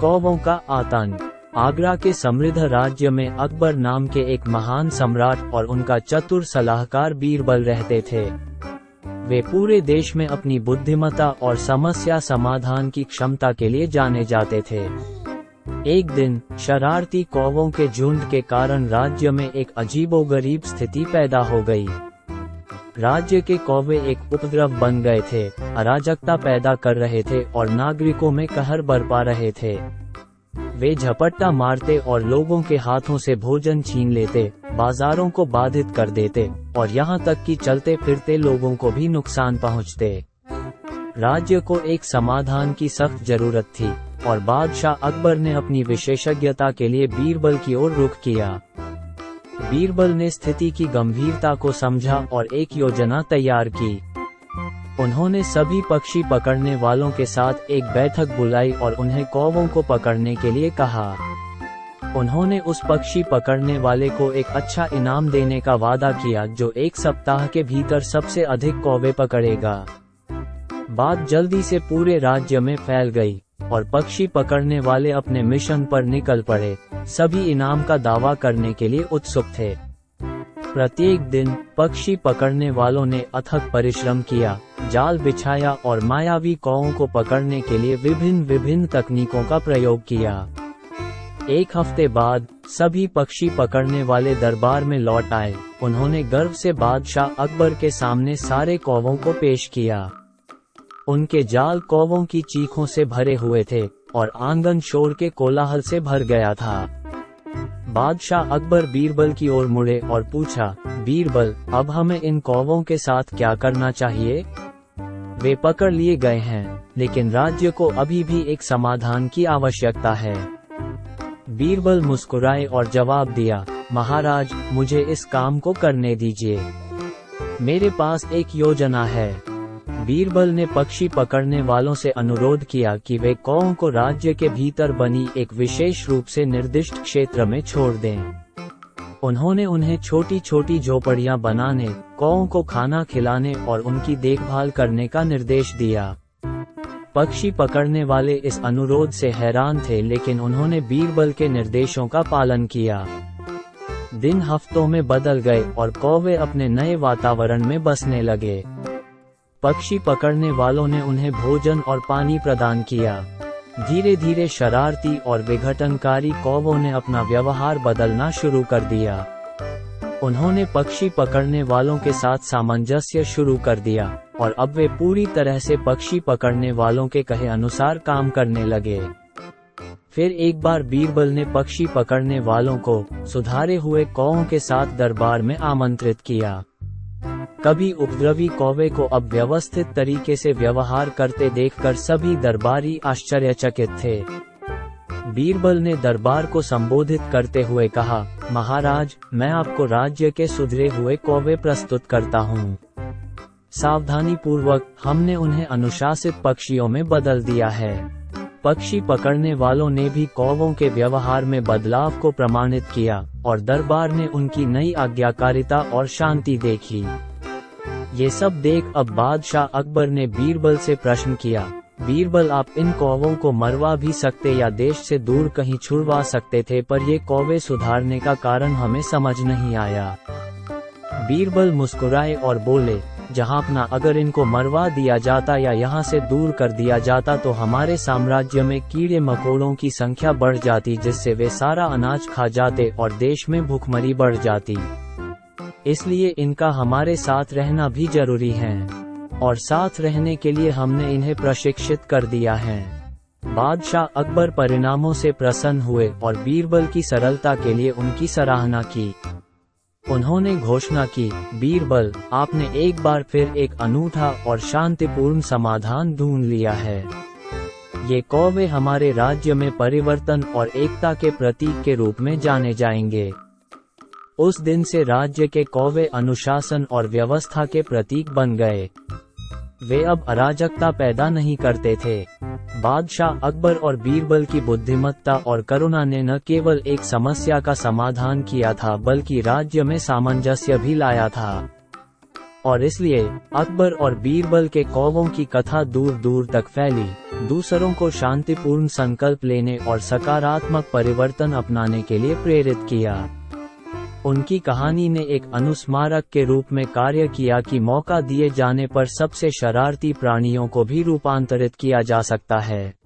कौवों का आतंक। आगरा के समृद्ध राज्य में अकबर नाम के एक महान सम्राट और उनका चतुर सलाहकार बीरबल रहते थे। वे पूरे देश में अपनी बुद्धिमत्ता और समस्या समाधान की क्षमता के लिए जाने जाते थे। एक दिन, शरारती कौवों के झुंड के कारण राज्य में एक अजीबोगरीब स्थिति पैदा हो गई। राज्य के कौवे एक उपद्रव बन गए थे, अराजकता पैदा कर रहे थे और नागरिकों में कहर बरपा रहे थे। वे झपट्टा मारते और लोगों के हाथों से भोजन छीन लेते, बाजारों को बाधित कर देते और यहाँ तक कि चलते फिरते लोगों को भी नुकसान पहुँचते। राज्य को एक समाधान की सख्त ज़रूरत थी और बादशाह अकबर ने अपनी विशेषज्ञता के लिए बीरबल की ओर रुख किया। बीरबल ने स्थिति की गंभीरता को समझा और एक योजना तैयार की। उन्होंने सभी पक्षी पकड़ने वालों के साथ एक बैठक बुलाई और उन्हें कौवों को पकड़ने के लिए कहा। उन्होंने उस पक्षी पकड़ने वाले को एक अच्छा इनाम देने का वादा किया जो एक सप्ताह के भीतर सबसे अधिक कौवे पकड़ेगा। बात जल्दी से पूरे राज्य में फैल गई और पक्षी पकड़ने वाले अपने मिशन पर निकल पड़े। सभी इनाम का दावा करने के लिए उत्सुक थे। प्रत्येक दिन पक्षी पकड़ने वालों ने अथक परिश्रम किया, जाल बिछाया और मायावी कौओं को पकड़ने के लिए विभिन्न विभिन्न तकनीकों का प्रयोग किया। एक हफ़्ते बाद सभी पक्षी पकड़ने वाले दरबार में लौट आए। उन्होंने गर्व से बादशाह अकबर के सामने सारे कौवों को पेश किया। उनके जाल कौवों की चीखों से भरे हुए थे और आँगन शोर के कोलाहल से भर गया था। बादशाह अकबर बीरबल की ओर मुड़े और पूछा, बीरबल, अब हमें इन कौवों के साथ क्या करना चाहिए? वे पकड़ लिए गए हैं, लेकिन राज्य को अभी भी एक समाधान की आवश्यकता है। बीरबल मुस्कुराए और जवाब दिया, महाराज, मुझे इस काम को करने दीजिए। मेरे पास एक योजना है। बीरबल ने पक्षी पकड़ने वालों से अनुरोध किया कि वे कौओं को राज्य के भीतर बनी एक विशेष रूप से निर्दिष्ट क्षेत्र में छोड़ दें। उन्होंने उन्हें छोटी छोटी झोपड़ियाँ बनाने कौओं को खाना खिलाने और उनकी देखभाल करने का निर्देश दिया। पक्षी पकड़ने वाले इस अनुरोध से हैरान थे, लेकिन उन्होंने बीरबल के निर्देशों का पालन किया। दिन हफ्तों में बदल गए और कौवे अपने नए वातावरण में बसने लगे। पक्षी पकड़ने वालों ने उन्हें भोजन और पानी प्रदान किया। धीरे धीरे शरारती और विघटनकारी कौवों ने अपना व्यवहार बदलना शुरू कर दिया। उन्होंने पक्षी पकड़ने वालों के साथ सामंजस्य शुरू कर दिया, और अब वे पूरी तरह से पक्षी पकड़ने वालों के कहे अनुसार काम करने लगे। फिर एक बार बीरबल ने पक्षी पकड़ने वालों को सुधारे हुए कौओं के साथ दरबार में आमंत्रित किया। कभी उपद्रवी कौवे को अब व्यवस्थित तरीके से व्यवहार करते देखकर सभी दरबारी आश्चर्यचकित थे। बीरबल ने दरबार को संबोधित करते हुए कहा, महाराज, मैं आपको राज्य के सुधरे हुए कौवे प्रस्तुत करता हूँ। सावधानी पूर्वक हमने उन्हें अनुशासित पक्षियों में बदल दिया है। पक्षी पकड़ने वालों ने भी कौवों के व्यवहार में बदलाव को प्रमाणित किया और दरबार ने उनकी नई आज्ञाकारिता और शांति देखी। ये सब देख अब बादशाह अकबर ने बीरबल से प्रश्न किया, बीरबल, आप इन कौवों को मरवा भी सकते या देश से दूर कहीं छुड़वा सकते थे, पर ये कौवे सुधारने का कारण हमें समझ नहीं आया। बीरबल मुस्कुराए और बोले, जहाँ अपना अगर इनको मरवा दिया जाता या यहाँ से दूर कर दिया जाता तो हमारे साम्राज्य में कीड़े मकोड़ों की संख्या बढ़ जाती, जिससे वे सारा अनाज खा जाते और देश में भूखमरी बढ़ जाती। इसलिए इनका हमारे साथ रहना भी ज़रूरी है। और साथ रहने के लिए हमने इन्हें प्रशिक्षित कर दिया है। बादशाह अकबर परिणामों से प्रसन्न हुए और बीरबल की सरलता के लिए उनकी सराहना की। उन्होंने घोषणा की, बीरबल, आपने एक बार फिर एक अनूठा और शांतिपूर्ण समाधान ढूंढ लिया है। ये कौवे हमारे राज्य में परिवर्तन और एकता के प्रतीक के रूप में जाने जाएँगे। उस दिन से राज्य के कौवे अनुशासन और व्यवस्था के प्रतीक बन गए। वे अब अराजकता पैदा नहीं करते थे। बादशाह अकबर और बीरबल की बुद्धिमत्ता और करुणा ने न केवल एक समस्या का समाधान किया था, बल्कि राज्य में सामंजस्य भी लाया था। और इसलिए अकबर और बीरबल के कौवों की कथा दूर दूर तक फैली। दूसरों को शांतिपूर्ण संकल्प लेने और सकारात्मक परिवर्तन अपनाने के लिए प्रेरित किया। उनकी कहानी ने एक अनुस्मारक के रूप में कार्य किया कि मौका दिए जाने पर सबसे शरारती प्राणियों को भी रूपांतरित किया जा सकता है।